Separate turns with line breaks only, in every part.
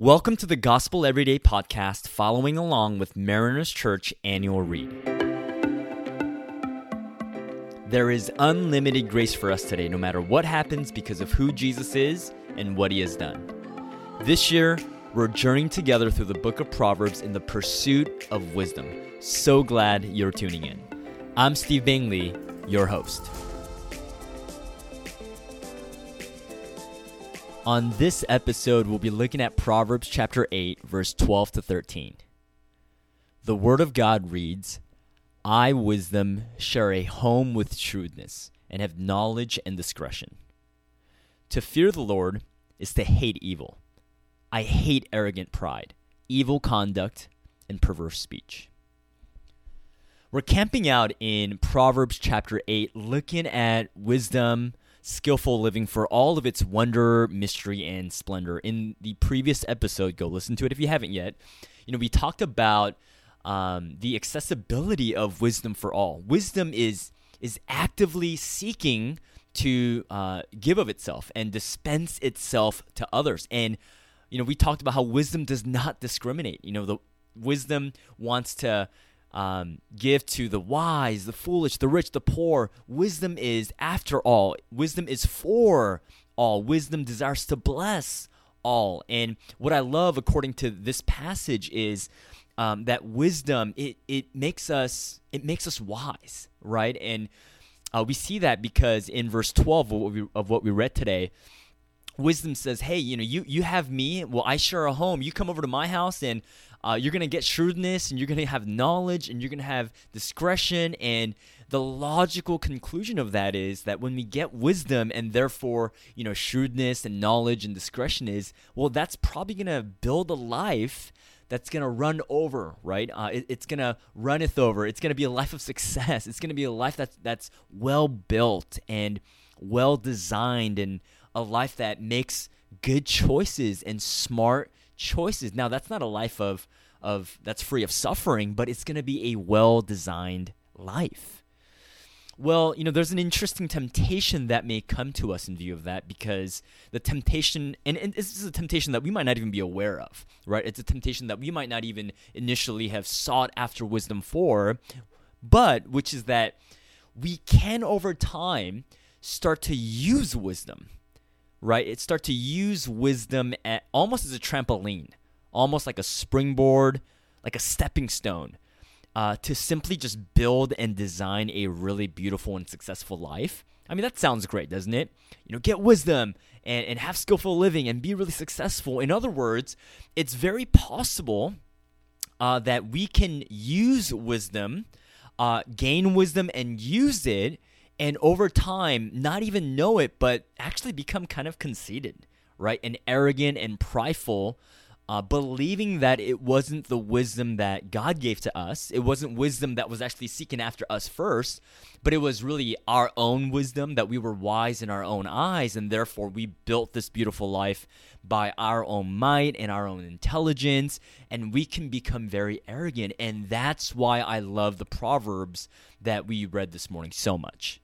Welcome to the Gospel Everyday podcast, following along with Mariners Church annual read. There is unlimited grace for us today, no matter what happens, because of who Jesus is and what he has done. This year, we're journeying together through the book of Proverbs in the pursuit of wisdom. So glad you're tuning in. I'm Steve Bingley, your host. On this episode, we'll be looking at Proverbs chapter 8, verse 12 to 13. The Word of God reads, I, wisdom, share a home with shrewdness, and have knowledge and discretion. To fear the Lord is to hate evil. I hate arrogant pride, evil conduct, and perverse speech. We're camping out in Proverbs chapter 8, looking at wisdom, skillful living for all of its wonder, mystery, and splendor. In the previous episode, go listen to it if you haven't yet. You know, we talked about um, the accessibility of wisdom for all. Wisdom is is actively seeking to uh, give of itself and dispense itself to others. And you know, we talked about how wisdom does not discriminate. You know, the wisdom wants to um, give to the wise, the foolish, the rich, the poor. Wisdom is, after all, wisdom is for all. Wisdom desires to bless all. And what I love, according to this passage, is um, that wisdom it it makes us it makes us wise, right? And uh, we see that because in verse twelve of what we, of what we read today wisdom says, "Hey, you know, you you have me. Well, I share a home. You come over to my house, and uh, you're gonna get shrewdness, and you're gonna have knowledge, and you're gonna have discretion." And the logical conclusion of that is that when we get wisdom, and therefore, you know, shrewdness and knowledge and discretion is well, that's probably gonna build a life that's going to run over, right? Uh, it, it's going to runneth over. It's going to be a life of success. It's going to be a life that's that's well built and well designed and a life that makes good choices and smart choices. Now, that's not a life of of that's free of suffering, but it's going to be a well-designed life. Well, you know, there's an interesting temptation that may come to us in view of that because the temptation, and, and, this is a temptation that we might not even be aware of, right? It's a temptation that we might not even initially have sought after wisdom for, but which is that we can over time start to use wisdom right? It start to use wisdom at, almost as a trampoline, almost like a springboard, like a stepping stone, uh, to simply just build and design a really beautiful and successful life. I mean, that sounds great, doesn't it? You know, get wisdom and, and have skillful living and be really successful. In other words, it's very possible uh, that we can use wisdom, uh, gain wisdom, and use it and over time not even know it but actually become kind of conceited right and arrogant and prideful uh, believing that it wasn't the wisdom that God gave to us. It wasn't wisdom that was actually seeking after us first, but it was really our own wisdom that we were wise in our own eyes, and therefore we built this beautiful life by our own might and our own intelligence, and we can become very arrogant. And that's why I love the Proverbs that we read this morning so much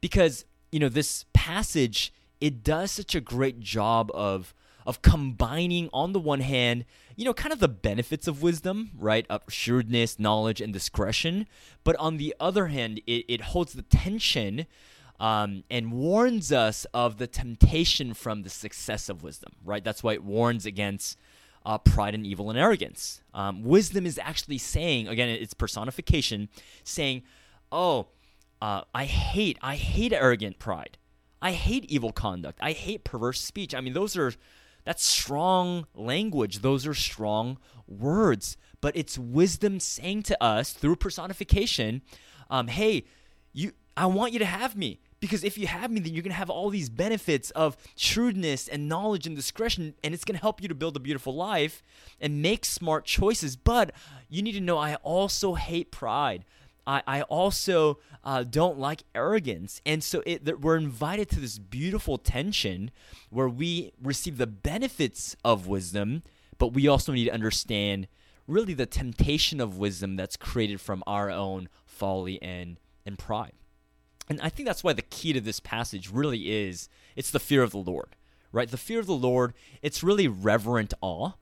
because you know this passage it does such a great job of of combining on the one hand you know kind of the benefits of wisdom right of shrewdness knowledge and discretion but on the other hand it, it holds the tension um, and warns us of the temptation from the success of wisdom right? That's why it warns against uh, pride and evil and arrogance. Um, wisdom is actually saying again it's personification saying oh uh, I hate, I hate arrogant pride. I hate evil conduct. I hate perverse speech. I mean, those are, that's strong language. Those are strong words. But it's wisdom saying to us through personification, um, hey, you, I want you to have me. Because if you have me, then you're going to have all these benefits of shrewdness and knowledge and discretion, and it's going to help you to build a beautiful life and make smart choices. But you need to know I also hate pride. I, I also uh, don't like arrogance. And so it, that we're invited to this beautiful tension where we receive the benefits of wisdom, but we also need to understand really the temptation of wisdom that's created from our own folly and, and pride. And I think that's why the key to this passage really is it's the fear of the Lord, right? The fear of the Lord, it's really reverent awe.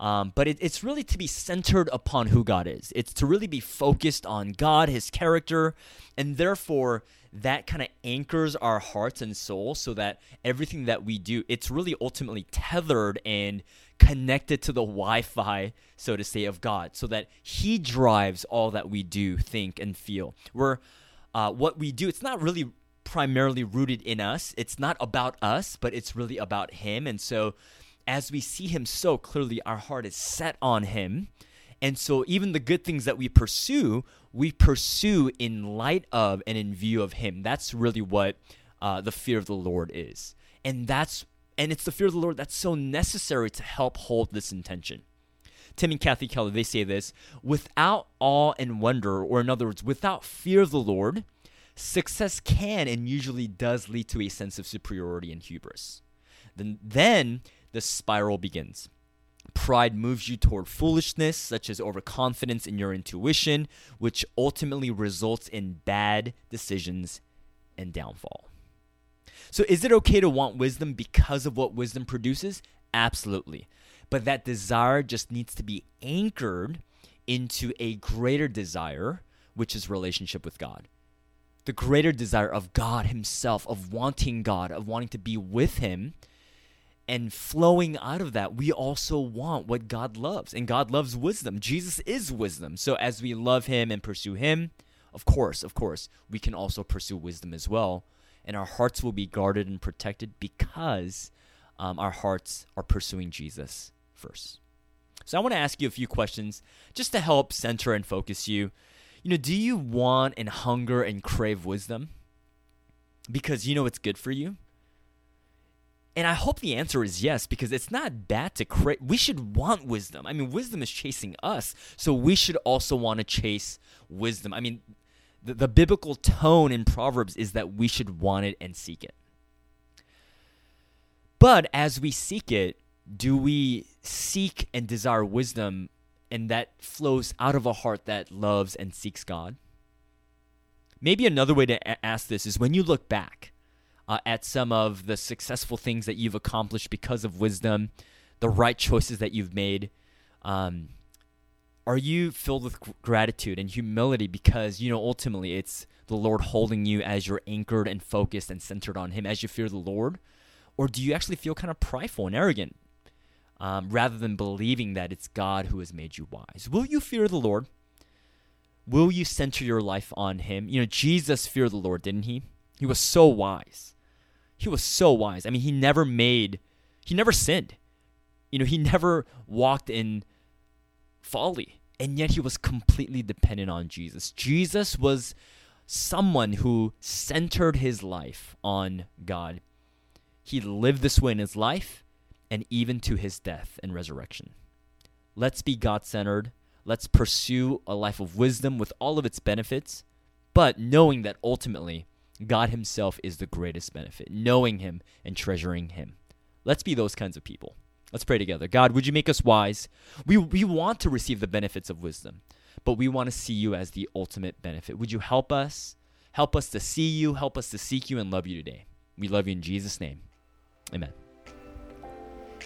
Um, but it, it's really to be centered upon who God is. It's to really be focused on God, His character, and therefore that kind of anchors our hearts and souls so that everything that we do, it's really ultimately tethered and connected to the Wi Fi, so to say, of God, so that He drives all that we do, think, and feel. Where uh, what we do, it's not really primarily rooted in us. It's not about us, but it's really about Him. And so, as we see Him so clearly, our heart is set on Him. And so, even the good things that we pursue, we pursue in light of and in view of Him. That's really what uh, the fear of the Lord is. And that's and it's the fear of the Lord that's so necessary to help hold this intention. Tim and Kathy Keller, they say this without awe and wonder, or in other words, without fear of the Lord, success can and usually does lead to a sense of superiority and hubris. Then, then the spiral begins. Pride moves you toward foolishness, such as overconfidence in your intuition, which ultimately results in bad decisions and downfall. So, is it okay to want wisdom because of what wisdom produces? Absolutely. But that desire just needs to be anchored into a greater desire, which is relationship with God. The greater desire of God Himself, of wanting God, of wanting to be with Him. And flowing out of that, we also want what God loves. And God loves wisdom. Jesus is wisdom. So as we love Him and pursue Him, of course, of course, we can also pursue wisdom as well and our hearts will be guarded and protected because um, our hearts are pursuing Jesus first. So I want to ask you a few questions just to help center and focus you. You know, do you want and hunger and crave wisdom because you know it's good for you? And I hope the answer is yes, because it's not bad to create. We should want wisdom. I mean, wisdom is chasing us, so we should also want to chase wisdom. I mean, the, the biblical tone in Proverbs is that we should want it and seek it. But as we seek it, do we seek and desire wisdom and that flows out of a heart that loves and seeks God? Maybe another way to a- ask this is when you look back uh, at some of the successful things that you've accomplished because of wisdom, the right choices that you've made, um, are you filled with gratitude and humility because you know ultimately it's the Lord holding you as you're anchored and focused and centered on Him as you fear the Lord? Or do you actually feel kind of prideful and arrogant um, rather than believing that it's God who has made you wise? Will you fear the Lord? Will you center your life on Him? You know, Jesus feared the Lord, didn't He? He was so wise. He was so wise. I mean, He never made, He never sinned. You know, He never walked in folly. And yet he was completely dependent on Jesus. Jesus was someone who centered his life on God. He lived this way in his life and even to his death and resurrection. Let's be God centered. Let's pursue a life of wisdom with all of its benefits, but knowing that ultimately God Himself is the greatest benefit, knowing Him and treasuring Him. Let's be those kinds of people. Let's pray together. God, would you make us wise? We, we want to receive the benefits of wisdom, but we want to see you as the ultimate benefit. Would you help us? Help us to see you, help us to seek you and love you today. We love you in Jesus' name. Amen.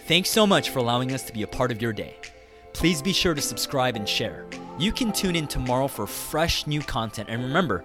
Thanks so much for allowing us to be a part of your day. Please be sure to subscribe and share. You can tune in tomorrow for fresh new content. And remember,